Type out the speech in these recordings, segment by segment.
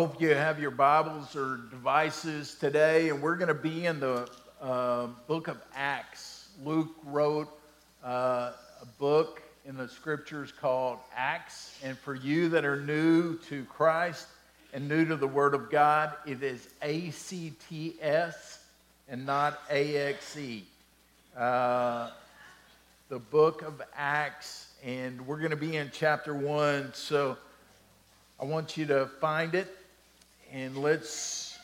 Hope you have your Bibles or devices today, and we're going to be in the uh, book of Acts. Luke wrote uh, a book in the scriptures called Acts, and for you that are new to Christ and new to the Word of God, it is A C T S and not A X E. Uh, the book of Acts, and we're going to be in chapter 1. So I want you to find it and let's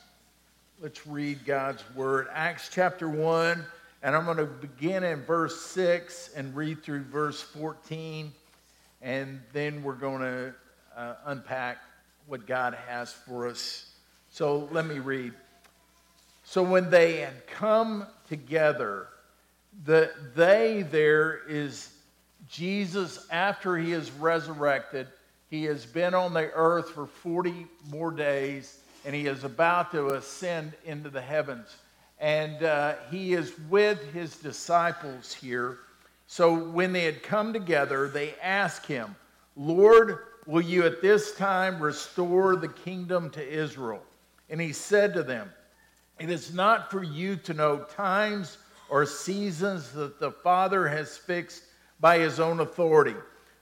let's read God's word. Acts chapter 1, and I'm going to begin in verse 6 and read through verse 14, and then we're going to uh, unpack what God has for us. So let me read. So when they had come together, the they there is Jesus after he is resurrected he has been on the earth for 40 more days, and he is about to ascend into the heavens. And uh, he is with his disciples here. So when they had come together, they asked him, Lord, will you at this time restore the kingdom to Israel? And he said to them, It is not for you to know times or seasons that the Father has fixed by his own authority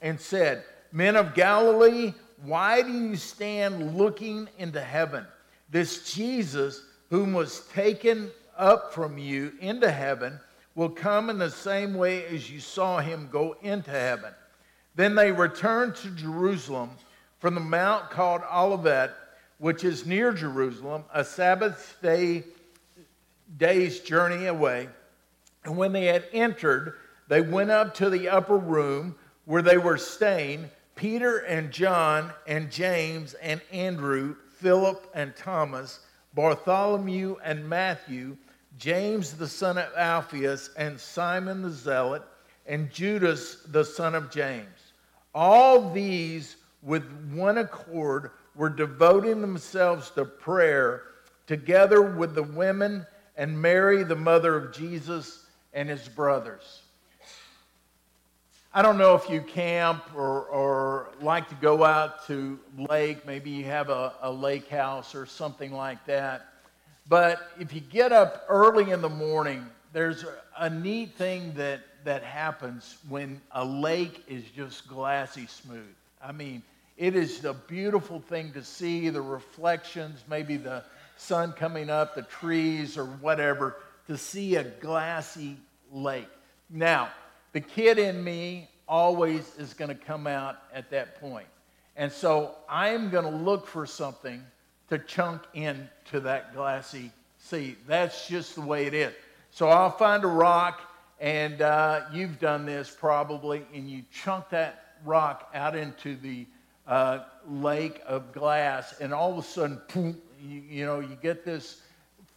and said, Men of Galilee, why do you stand looking into heaven? This Jesus, whom was taken up from you into heaven, will come in the same way as you saw him go into heaven. Then they returned to Jerusalem from the mount called Olivet, which is near Jerusalem, a Sabbath day day's journey away. And when they had entered, they went up to the upper room where they were staying, Peter and John and James and Andrew, Philip and Thomas, Bartholomew and Matthew, James the son of Alphaeus, and Simon the Zealot, and Judas the son of James. All these, with one accord, were devoting themselves to prayer together with the women and Mary, the mother of Jesus, and his brothers. I don't know if you camp or, or like to go out to lake. Maybe you have a, a lake house or something like that. But if you get up early in the morning, there's a, neat thing that, that happens when a lake is just glassy smooth. I mean, it is a beautiful thing to see the reflections, maybe the sun coming up, the trees, or whatever, to see a glassy lake. Now, the kid in me always is going to come out at that point. And so I am going to look for something to chunk into that glassy sea. That's just the way it is. So I'll find a rock, and uh, you've done this probably, and you chunk that rock out into the uh, lake of glass, and all of a sudden, boom, you, you know, you get this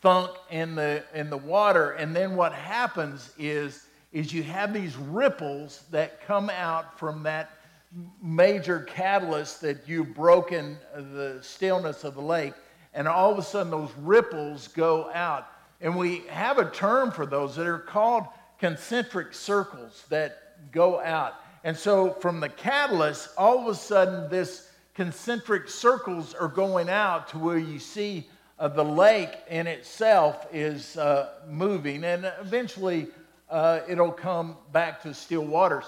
thunk in the in the water, and then what happens is is you have these ripples that come out from that major catalyst that you've broken the stillness of the lake, and all of a sudden those ripples go out. And we have a term for those that are called concentric circles that go out. And so from the catalyst, all of a sudden this concentric circles are going out to where you see uh, the lake in itself is uh, moving, and eventually uh, it'll come back to still waters.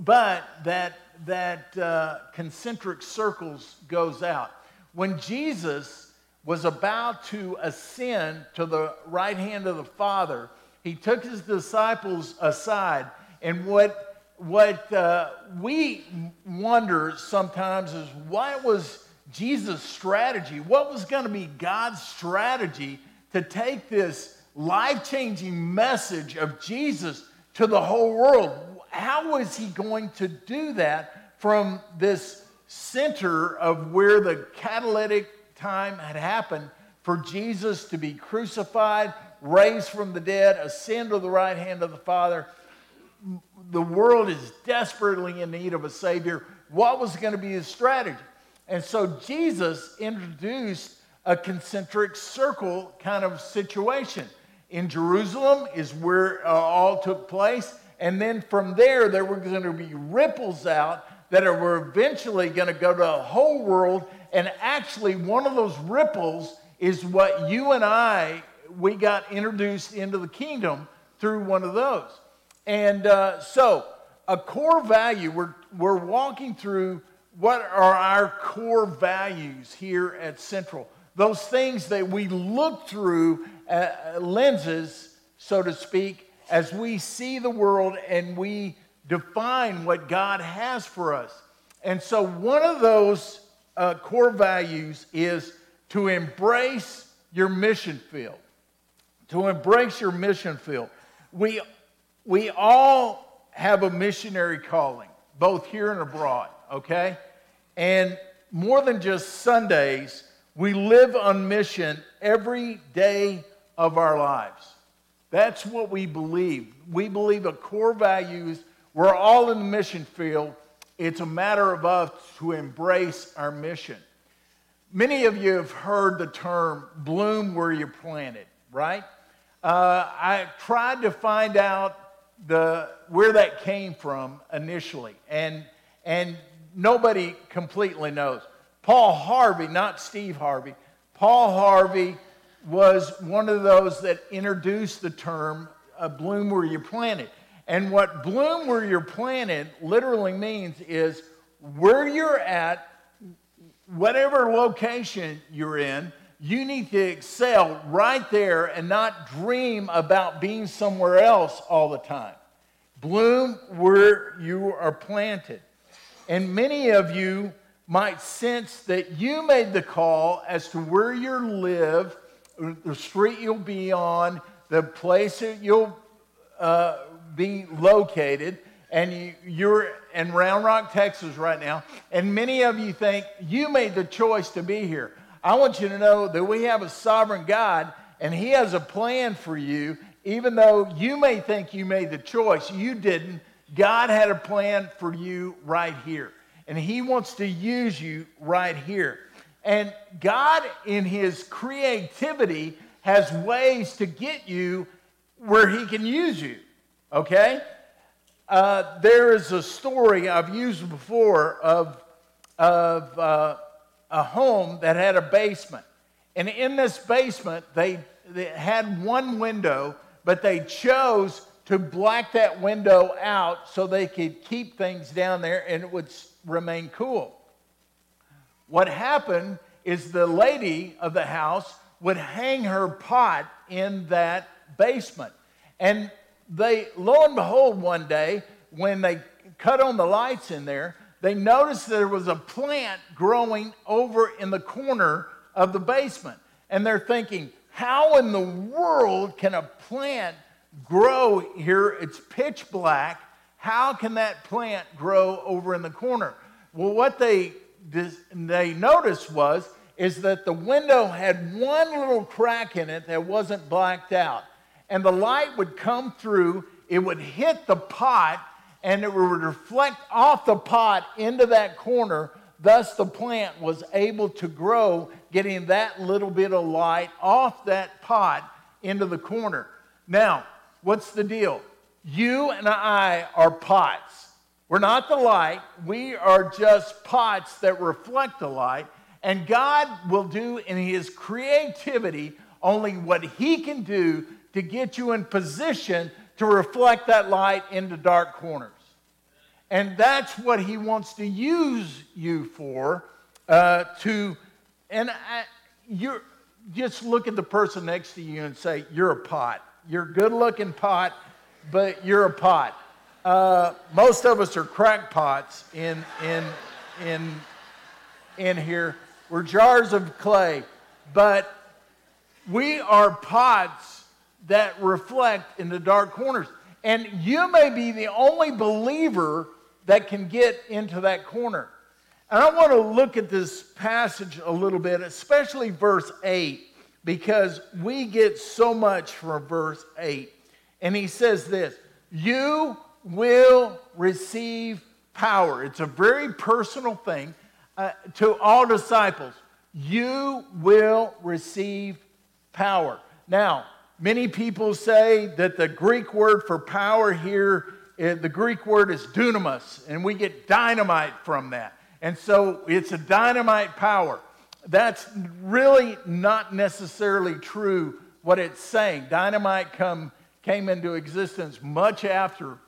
But that, that uh, concentric circles goes out. When Jesus was about to ascend to the right hand of the Father, he took his disciples aside. And what, what uh, we wonder sometimes is what was Jesus' strategy? What was going to be God's strategy to take this life changing message of Jesus to the whole world. How was he going to do that from this center of where the catalytic time had happened for Jesus to be crucified, raised from the dead, ascend to the right hand of the Father. The world is desperately in need of a Savior. What was going to be his strategy? And so Jesus introduced a concentric circle kind of situation. In Jerusalem is where uh, all took place. And then from there, there were going to be ripples out that were eventually going to go to the whole world. And actually, one of those ripples is what you and I, we got introduced into the kingdom through one of those. And uh, so, a core value, we're, we're walking through what are our core values here at Central. Those things that we look through uh, lenses, so to speak, as we see the world and we define what God has for us. And so, one of those uh, core values is to embrace your mission field. To embrace your mission field. We, we all have a missionary calling, both here and abroad, okay? And more than just Sundays, we live on mission every day of our lives. That's what we believe. We believe a core values. We're all in the mission field. It's a matter of us to embrace our mission. Many of you have heard the term bloom where you're planted, right? Uh, I tried to find out the, where that came from initially, and, and nobody completely knows. Paul Harvey, not Steve Harvey, Paul Harvey was one of those that introduced the term uh, bloom where you're planted. And what bloom where you're planted literally means is where you're at, whatever location you're in, you need to excel right there and not dream about being somewhere else all the time. Bloom where you are planted. And many of you might sense that you made the call as to where you live the street you'll be on, the place that you'll uh, be located, and you, you're in Round Rock, Texas right now, and many of you think you made the choice to be here. I want you to know that we have a sovereign God, and He has a plan for you, even though you may think you made the choice. You didn't. God had a plan for you right here, and He wants to use you right here. And God, in His creativity, has ways to get you where He can use you. Okay? Uh, there is a story I've used before of, of uh, a home that had a basement. And in this basement, they, they had one window, but they chose to black that window out so they could keep things down there and it would remain cool. What happened is the lady of the house would hang her pot in that basement. And they, lo and behold, one day, when they cut on the lights in there, they noticed there was a plant growing over in the corner of the basement. And they're thinking, how in the world can a plant grow here? It's pitch black. How can that plant grow over in the corner? Well, what they they noticed was is that the window had one little crack in it that wasn't blacked out. And the light would come through, it would hit the pot, and it would reflect off the pot into that corner. Thus, the plant was able to grow, getting that little bit of light off that pot into the corner. Now, what's the deal? You and I are pots. We're not the light, we are just pots that reflect the light. And God will do in His creativity only what He can do to get you in position to reflect that light into dark corners. And that's what He wants to use you for. Uh, to, and I, you just look at the person next to you and say, You're a pot. You're a good looking pot, but you're a pot. Uh, most of us are crackpots in, in, in, in here. We're jars of clay, but we are pots that reflect in the dark corners. And you may be the only believer that can get into that corner. And I want to look at this passage a little bit, especially verse 8, because we get so much from verse 8. And he says this You will receive power. It's a very personal thing uh, to all disciples. You will receive power. Now, many people say that the Greek word for power here, uh, the Greek word is dunamis, and we get dynamite from that. And so it's a dynamite power. That's really not necessarily true what it's saying. Dynamite come, came into existence much after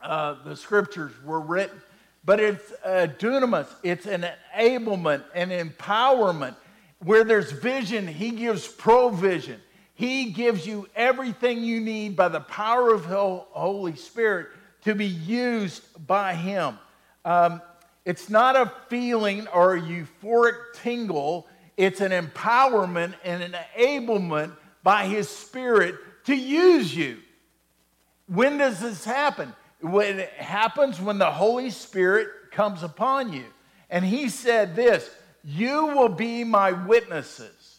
uh, the scriptures were written. But it's a dunamis, it's an enablement, an empowerment. Where there's vision, he gives provision. He gives you everything you need by the power of the Holy Spirit to be used by him. Um, it's not a feeling or a euphoric tingle, it's an empowerment and an enablement by His Spirit to use you. When does this happen? When it happens when the Holy Spirit comes upon you. And He said this You will be my witnesses.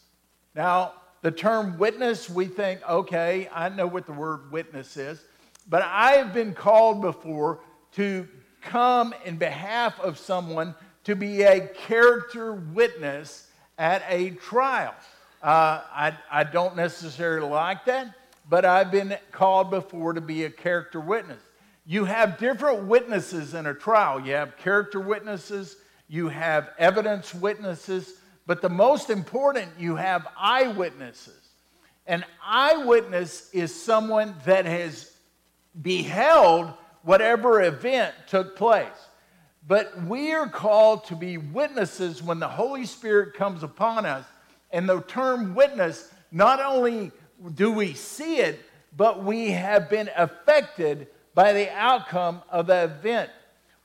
Now, the term witness, we think, okay, I know what the word witness is, but I have been called before to come in behalf of someone to be a character witness at a trial. Uh, I, I don't necessarily like that, but I've been called before to be a character witness. You have different witnesses in a trial. You have character witnesses, you have evidence witnesses, but the most important, you have eyewitnesses. An eyewitness is someone that has beheld whatever event took place. But we are called to be witnesses when the Holy Spirit comes upon us. And the term witness, not only do we see it, but we have been affected by the outcome of the event.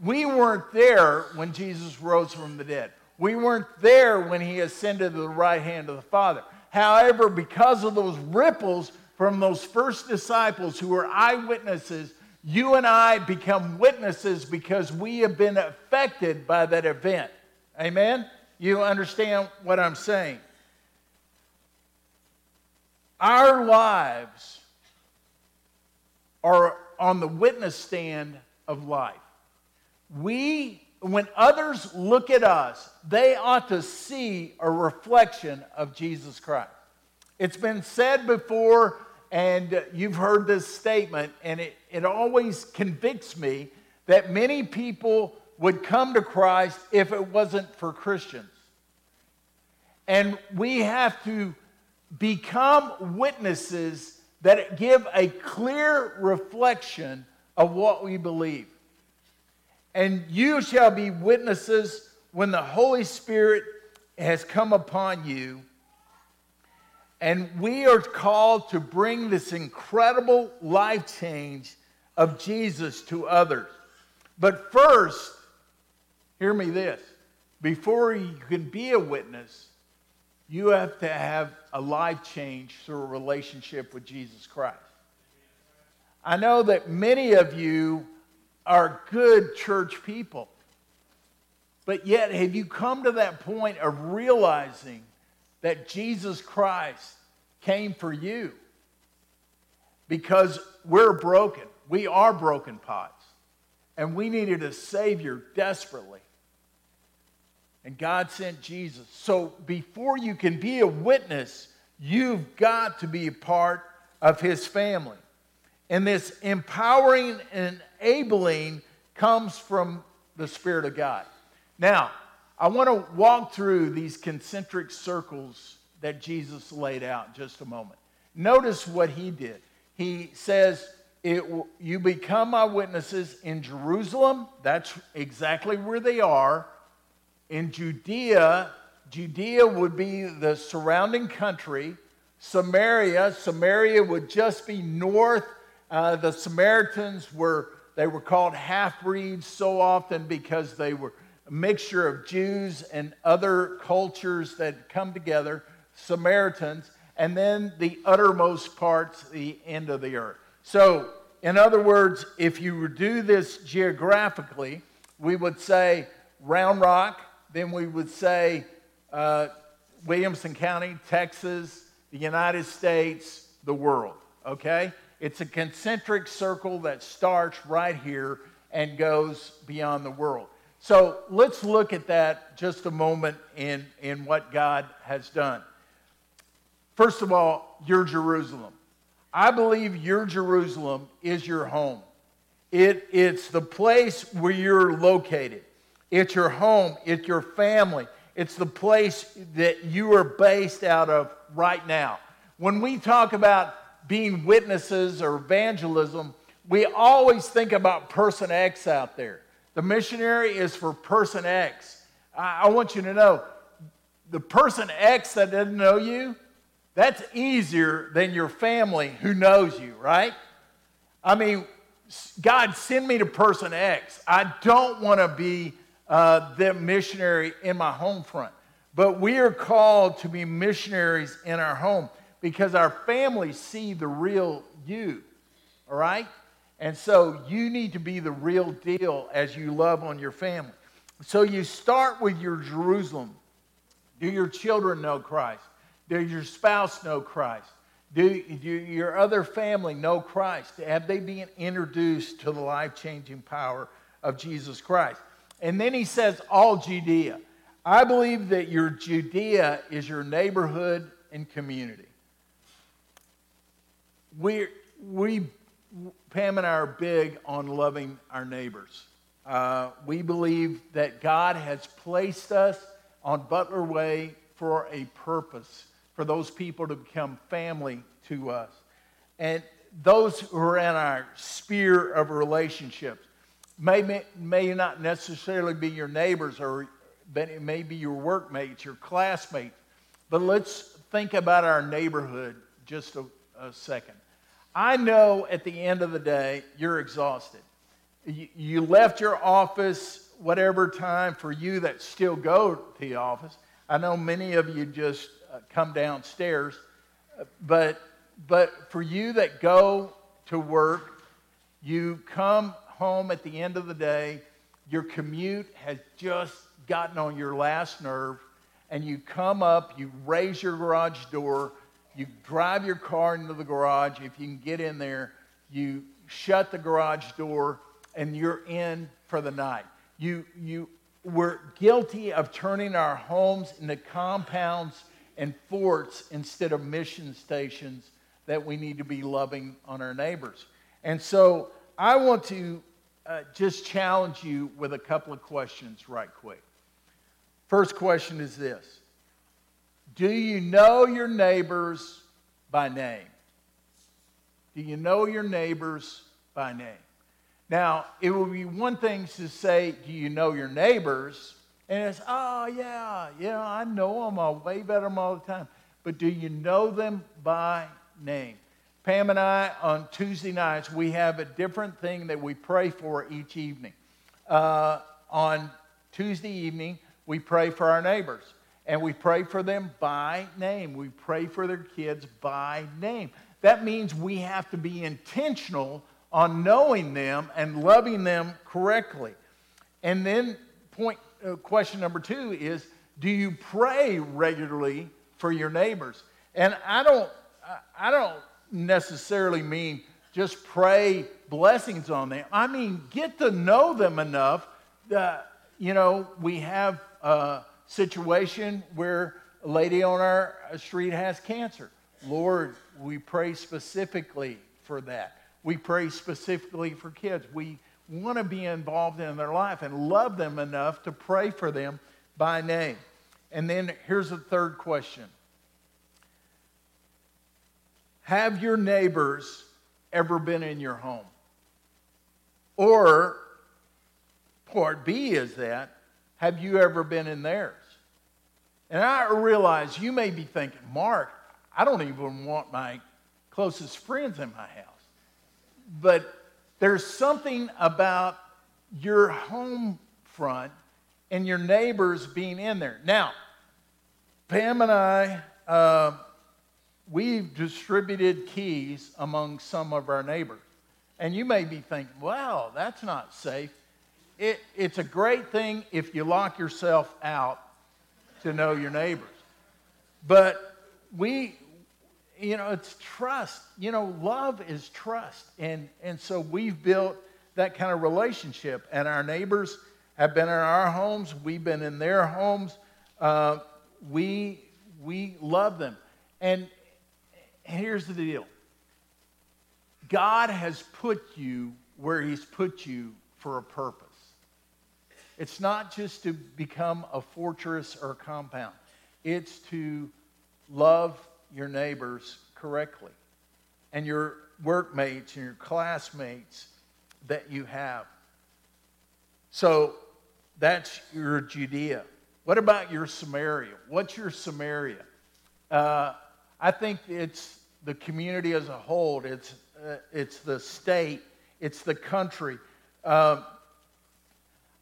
We weren't there when Jesus rose from the dead. We weren't there when he ascended to the right hand of the Father. However, because of those ripples from those first disciples who were eyewitnesses you and I become witnesses because we have been affected by that event. Amen? You understand what I'm saying? Our lives are on the witness stand of life. We, when others look at us, they ought to see a reflection of Jesus Christ. It's been said before and you've heard this statement, and it, it always convicts me that many people would come to Christ if it wasn't for Christians. And we have to become witnesses that give a clear reflection of what we believe. And you shall be witnesses when the Holy Spirit has come upon you and we are called to bring this incredible life change of Jesus to others. But first, hear me this before you can be a witness, you have to have a life change through a relationship with Jesus Christ. I know that many of you are good church people, but yet have you come to that point of realizing that Jesus Christ came for you because we're broken. We are broken pots. And we needed a Savior desperately. And God sent Jesus. So before you can be a witness, you've got to be a part of His family. And this empowering and enabling comes from the Spirit of God. Now, I want to walk through these concentric circles that Jesus laid out just a moment. Notice what he did. He says, You become my witnesses in Jerusalem. That's exactly where they are. In Judea, Judea would be the surrounding country. Samaria, Samaria would just be north. Uh, the Samaritans were, they were called half breeds so often because they were a mixture of Jews and other cultures that come together. Samaritans, and then the uttermost parts, the end of the earth. So, in other words, if you do this geographically, we would say Round Rock, then we would say uh, Williamson County, Texas, the United States, the world. Okay? It's a concentric circle that starts right here and goes beyond the world. So let's look at that just a moment in, in what God has done. First of all, your Jerusalem. I believe your Jerusalem is your home. It, it's the place where you're located. It's your home. It's your family. It's the place that you are based out of right now. When we talk about being witnesses or evangelism, we always think about person X out there. The missionary is for person X. I, I want you to know the person X that doesn't know you, that's easier than your family who knows you, right? I mean, God, send me to person X. I don't want to be uh, the missionary in my home front. But we are called to be missionaries in our home because our families see the real you, all right? And so you need to be the real deal as you love on your family. So you start with your Jerusalem. Do your children know Christ? Do your spouse know Christ? Do, do your other family know Christ? Have they been introduced to the life changing power of Jesus Christ? And then he says, all Judea. I believe that your Judea is your neighborhood and community. We, we, Pam and I are big on loving our neighbors. Uh, we believe that God has placed us on Butler Way for a purpose for those people to become family to us. And those who are in our sphere of relationships may, may not necessarily be your neighbors or but it may be your workmates, your classmates. But let's think about our neighborhood just a, a second. I know at the end of the day, you're exhausted. You, you left your office, whatever time for you that still go to the office. I know many of you just uh, come downstairs. But, but for you that go to work, you come home at the end of the day, your commute has just gotten on your last nerve, and you come up, you raise your garage door, you drive your car into the garage. If you can get in there, you shut the garage door, and you're in for the night. You, you were guilty of turning our homes into compounds and forts instead of mission stations that we need to be loving on our neighbors. And so I want to uh, just challenge you with a couple of questions right quick. First question is this Do you know your neighbors by name? Do you know your neighbors by name? Now, it would be one thing to say, Do you know your neighbors? And it's, oh, yeah, yeah, I know them. I wave at them all the time. But do you know them by name? Pam and I, on Tuesday nights, we have a different thing that we pray for each evening. Uh, on Tuesday evening, we pray for our neighbors. And we pray for them by name. We pray for their kids by name. That means we have to be intentional on knowing them and loving them correctly. And then, point uh, question number two is do you pray regularly for your neighbors? And I don't, I don't necessarily mean just pray blessings on them. I mean, get to know them enough that, you know, we have a situation where a lady on our street has cancer. Lord, we pray specifically for that. We pray specifically for kids. We want to be involved in their life and love them enough to pray for them by name. And then here's the third question Have your neighbors ever been in your home? Or, part B is that, have you ever been in theirs? And I realize you may be thinking, Mark, I don't even want my closest friends in my house. But there's something about your home front and your neighbors being in there. Now, Pam and I, uh, we've distributed keys among some of our neighbors. And you may be thinking, wow, that's not safe. it, it's a great thing if you lock yourself out to know your neighbors. But we, you know, it's trust. You know, love is trust. And, and so we've built that kind of relationship. And our neighbors have been in our homes, we've been in their homes. Uh, we, we love them. And here's the deal God has put you where He's put you for a purpose. It's not just to become a fortress or a compound, it's to love your neighbors correctly and your workmates and your classmates that you have. So that's your Judea. What about your Samaria? What's your Samaria? Uh, I think it's the community as a whole, it's, uh, it's the state, it's the country. Um,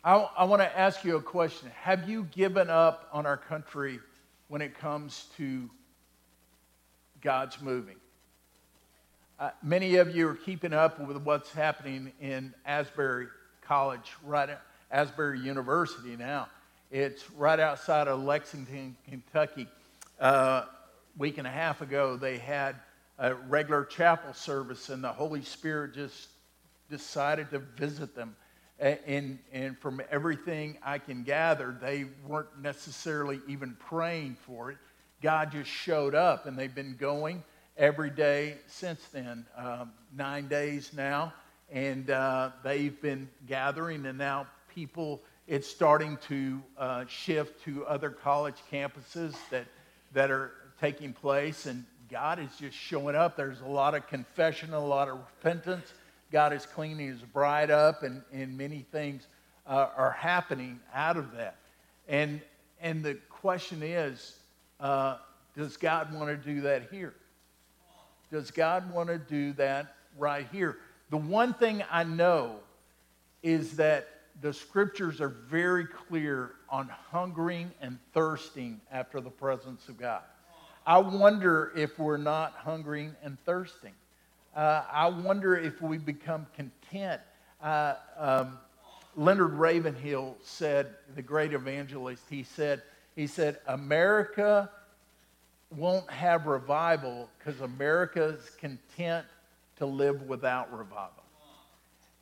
I, I want to ask you a question. Have you given up on our country when it comes to God's moving? Uh, many of you are keeping up with what's happening in Asbury College, right Asbury University now. It's right outside of Lexington, Kentucky. Week and a half ago, they had a regular chapel service, and the Holy Spirit just decided to visit them and, and from everything I can gather, they weren't necessarily even praying for it. God just showed up, and they've been going every day since then, um, nine days now, and uh, they've been gathering, and now people, it's starting to uh, shift to other college campuses that, that are taking place, and God is just showing up. There's a lot of confession, a lot of repentance God is cleaning his bride up, and, and many things uh, are happening out of that. And, and the question is uh, does God want to do that here? Does God want to do that right here? The one thing I know is that the scriptures are very clear on hungering and thirsting after the presence of God. I wonder if we're not hungering and thirsting uh, I wonder if we become content. Uh, um, Leonard Ravenhill said, the great evangelist, he said, he said, America won't have revival because America is content to live without revival.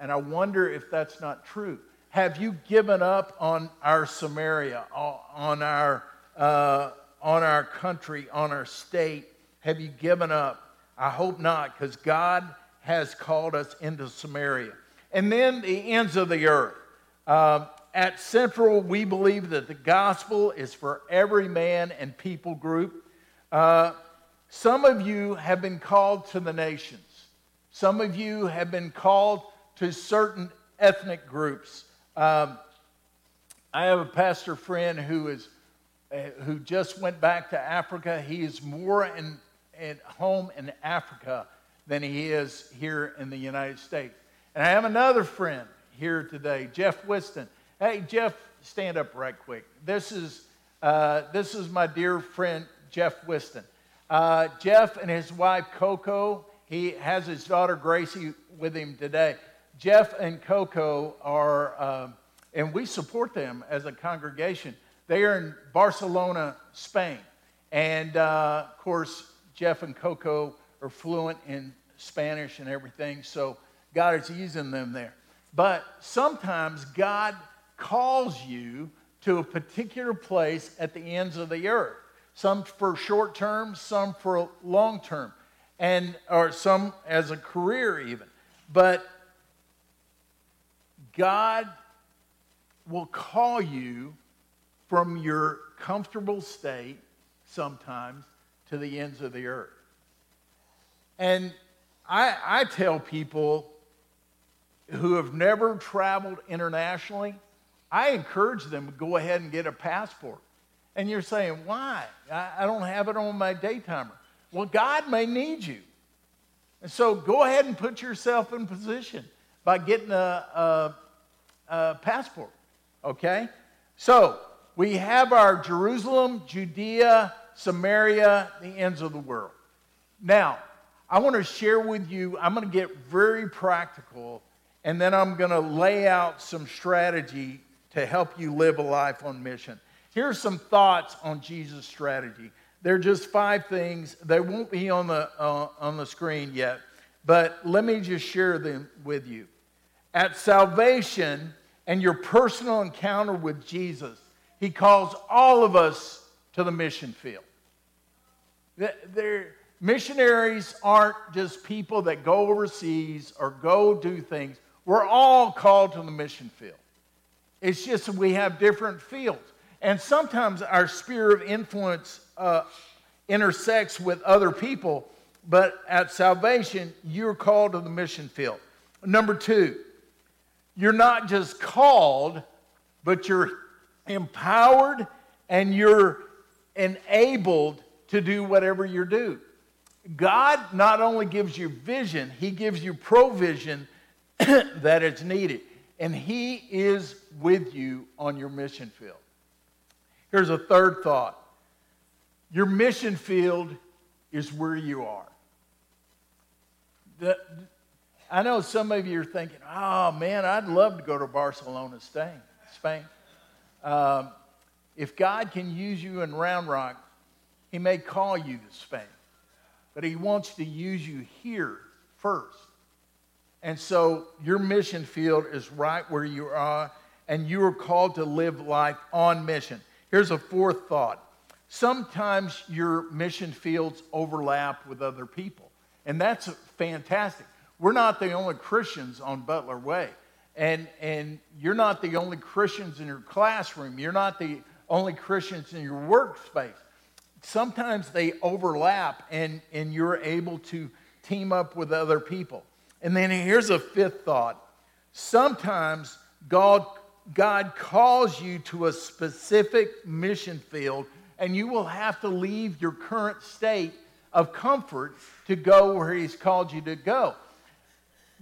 And I wonder if that's not true. Have you given up on our Samaria, on our, uh, on our country, on our state? Have you given up? I hope not, because God has called us into Samaria. And then the ends of the earth. Uh, at Central, we believe that the gospel is for every man and people group. Uh, some of you have been called to the nations. Some of you have been called to certain ethnic groups. Um, I have a pastor friend who is who just went back to Africa. He is more in, at home in Africa than he is here in the United States. And I have another friend here today, Jeff Whiston. Hey, Jeff, stand up right quick. This is, uh, this is my dear friend, Jeff Whiston. Uh, Jeff and his wife, Coco, he has his daughter, Gracie, with him today. Jeff and Coco are, uh, and we support them as a congregation. They are in Barcelona, Spain. And uh, of course, Jeff and Coco are fluent in Spanish and everything, so God is using them there. But sometimes God calls you to a particular place at the ends of the earth. Some for short term, some for long term, and or some as a career even. But God will call you from your comfortable state sometimes to the ends of the earth. And I, I tell people who have never traveled internationally, I encourage them to go ahead and get a passport. And you're saying, why? I, I don't have it on my day timer. Well, God may need you. And so go ahead and put yourself in position by getting a, a, a passport. Okay? So we have our Jerusalem, Judea, Samaria, the ends of the world. Now, I want to share with you, I'm going to get very practical and then I'm going to lay out some strategy to help you live a life on mission. Here's some thoughts on Jesus' strategy. They're just five things. They won't be on the, uh, on the screen yet, but let me just share them with you. At salvation and your personal encounter with Jesus, he calls all of us to the mission field. They're, missionaries aren't just people that go overseas or go do things. We're all called to the mission field. It's just we have different fields. And sometimes our sphere of influence uh, intersects with other people, but at salvation, you're called to the mission field. Number two, you're not just called, but you're empowered and you're enabled to do whatever you do. God not only gives you vision, He gives you provision that is needed. And He is with you on your mission field. Here's a third thought your mission field is where you are. The, I know some of you are thinking, oh man, I'd love to go to Barcelona, Spain. Um, if God can use you in Round Rock, He may call you to Spain, but He wants to use you here first. And so your mission field is right where you are, and you are called to live life on mission. Here's a fourth thought. Sometimes your mission fields overlap with other people, and that's fantastic. We're not the only Christians on Butler Way. And, and you're not the only Christians in your classroom. You're not the only Christians in your workspace. Sometimes they overlap, and, and you're able to team up with other people. And then here's a fifth thought. Sometimes God, God calls you to a specific mission field, and you will have to leave your current state of comfort to go where He's called you to go.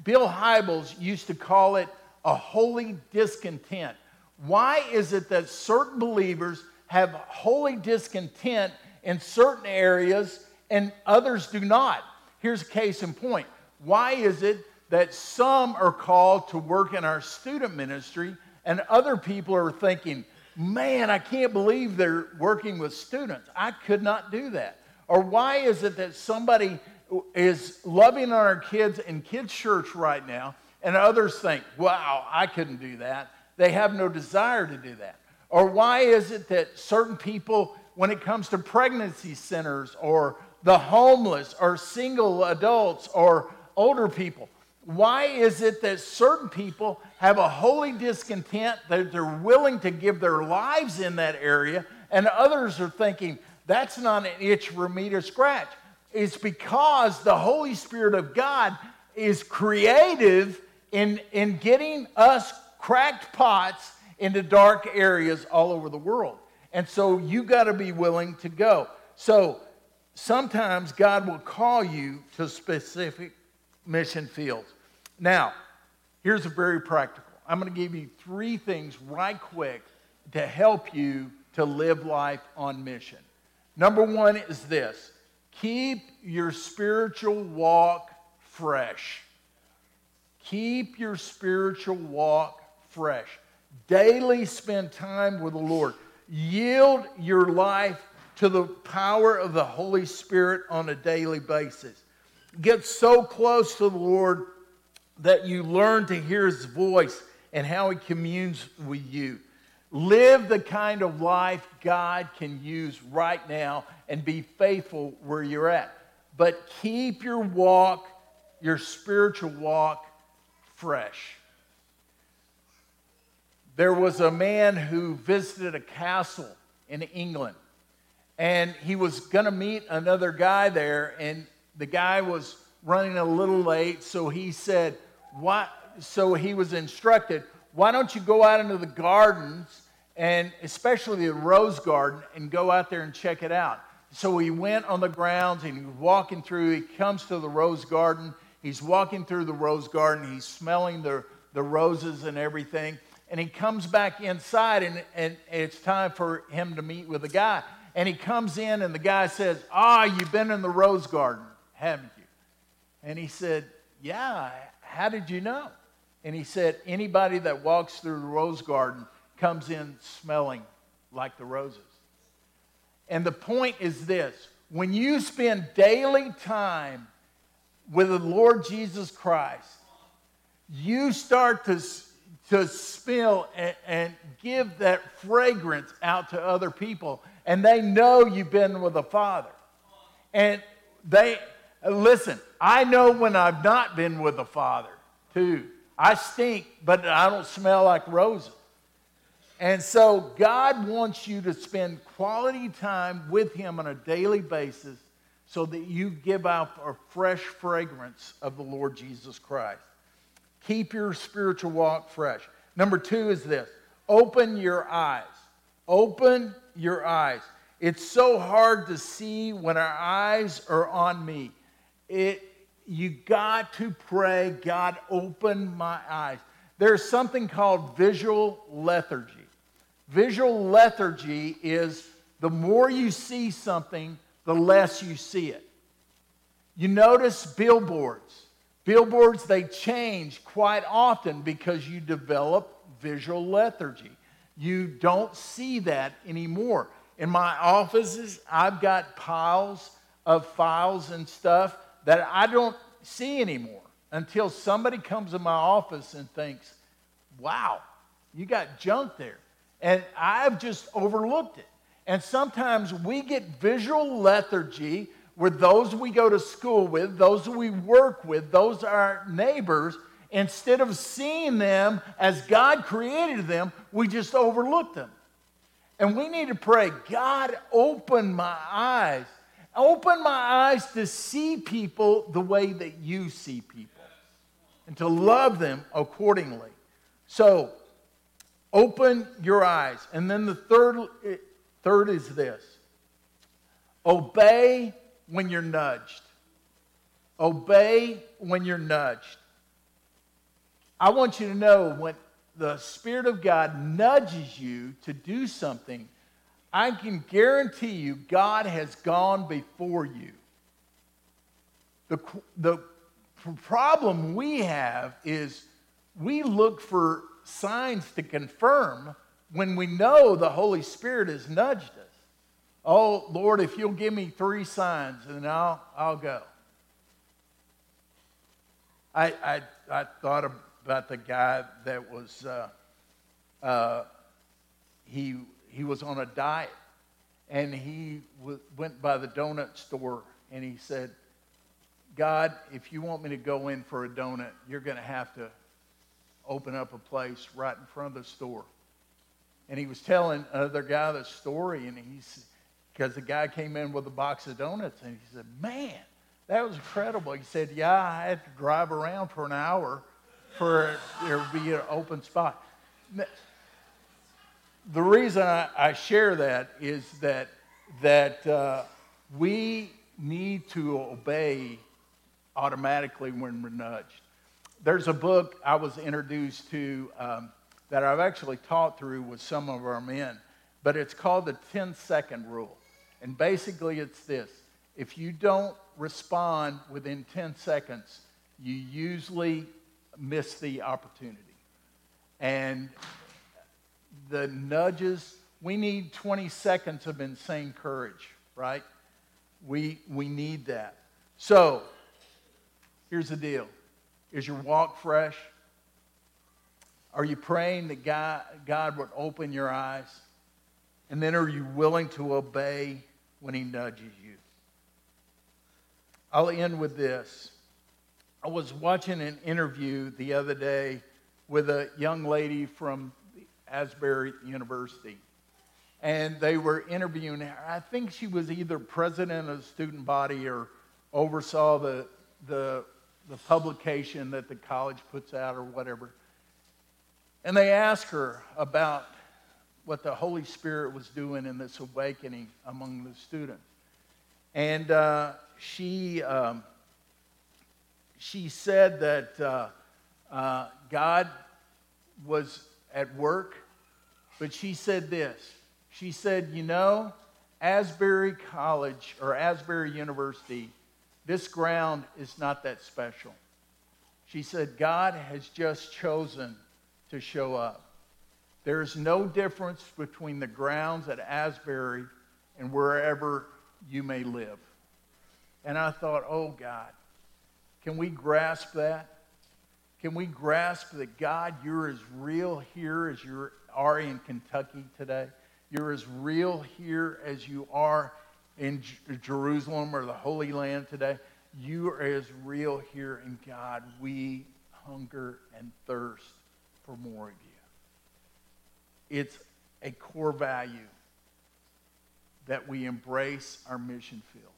Bill Hybels used to call it a holy discontent. Why is it that certain believers have holy discontent in certain areas and others do not? Here's a case in point. Why is it that some are called to work in our student ministry and other people are thinking, man, I can't believe they're working with students. I could not do that. Or why is it that somebody is loving on our kids in kids' church right now and others think, wow, I couldn't do that. They have no desire to do that. Or why is it that certain people, when it comes to pregnancy centers or the homeless or single adults or older people, why is it that certain people have a holy discontent that they're willing to give their lives in that area and others are thinking, that's not an itch for me to scratch? It's because the Holy Spirit of God is creative in, in getting us cracked pots into dark areas all over the world. And so you got to be willing to go. So sometimes God will call you to specific mission fields. Now, here's a very practical. I'm going to give you three things right quick to help you to live life on mission. Number one is this keep your spiritual walk fresh. Keep your spiritual walk fresh. Daily spend time with the Lord. Yield your life to the power of the Holy Spirit on a daily basis. Get so close to the Lord that you learn to hear his voice and how he communes with you. Live the kind of life God can use right now and be faithful where you're at. But keep your walk, your spiritual walk, fresh. There was a man who visited a castle in England, and he was going to meet another guy there, and the guy was running a little late, so he said, "What?" So he was instructed, "Why don't you go out into the gardens, and especially the rose garden, and go out there and check it out?" So he went on the grounds, and he was walking through. He comes to the rose garden He's walking through the rose garden. He's smelling the, the roses and everything. And he comes back inside, and, and it's time for him to meet with the guy. And he comes in, and the guy says, Ah, you've been in the rose garden, haven't you? And he said, Yeah, how did you know? And he said, anybody that walks through the rose garden comes in smelling like the roses. And the point is this when you spend daily time with the Lord Jesus Christ, you start to, to smell and, and give that fragrance out to other people, and they know you've been with the Father. And they, listen, I know when I've not been with the Father, too. I stink, but I don't smell like roses. And so God wants you to spend quality time with Him on a daily basis so that you give out a fresh fragrance of the Lord Jesus Christ. Keep your spiritual walk fresh. Number two is this open your eyes. Open your eyes. It's so hard to see when our eyes are on me. It, you got to pray, God, open my eyes. There's something called visual lethargy. Visual lethargy is the more you see something, the less you see it. You notice billboards. Billboards, they change quite often because you develop visual lethargy. You don't see that anymore. In my offices, I've got piles of files and stuff that I don't see anymore until somebody comes in my office and thinks, wow, you got junk there. And I've just overlooked it. And sometimes we get visual lethargy with those we go to school with, those we work with, those are neighbors. Instead of seeing them as God created them, we just overlook them. And we need to pray, God, open my eyes. Open my eyes to see people the way that you see people and to love them accordingly. So, Open your eyes. And then the third, third is this obey when you're nudged. Obey when you're nudged. I want you to know when the Spirit of God nudges you to do something, I can guarantee you God has gone before you. The, the problem we have is we look for signs to confirm when we know the Holy Spirit has nudged us. Oh, Lord, if you'll give me three signs, then I'll, I'll go. I, I, I thought about the guy that was, uh, uh, he, he was on a diet and he w- went by the donut store and he said, God, if you want me to go in for a donut, you're going to have to open up a place right in front of the store. And he was telling another guy the story, and he's because the guy came in with a box of donuts, and he said, "Man, that was incredible." He said, "Yeah, I had to drive around for an hour for there to be an open spot." The reason I, I share that is that that uh, we need to obey automatically when we're nudged there's a book I was introduced to um, that I've actually taught through with some of our men, but it's called the 10 second rule. And basically, it's this if you don't respond within 10 seconds, you usually miss the opportunity. And the nudges, we need 20 seconds of insane courage, right? We, we need that. So, here's the deal is your walk fresh? Are you praying that God, God would open your eyes? And then are you willing to obey when He nudges you? I'll end with this. I was watching an interview the other day with a young lady from Asbury University. And they were interviewing her. I think she was either president of the student body or oversaw the, the the publication that the college puts out or whatever. And they asked her about what the Holy Spirit was doing in this awakening among the students. And uh, she, um, she said that uh, uh, God was at work, but she said this. She said, You know, Asbury College or Asbury University this ground is not that special. She said, God has just chosen to show up. There's no difference between the grounds at Asbury and wherever you may live. And I thought, oh God, can we grasp that? Can we grasp that God, you're as real here as you are in Kentucky today? You're as real here as you are in J- Jerusalem or the Holy Land today. You are as real here in God. We hunger and thirst for more of you. It's a core value that we embrace our mission field.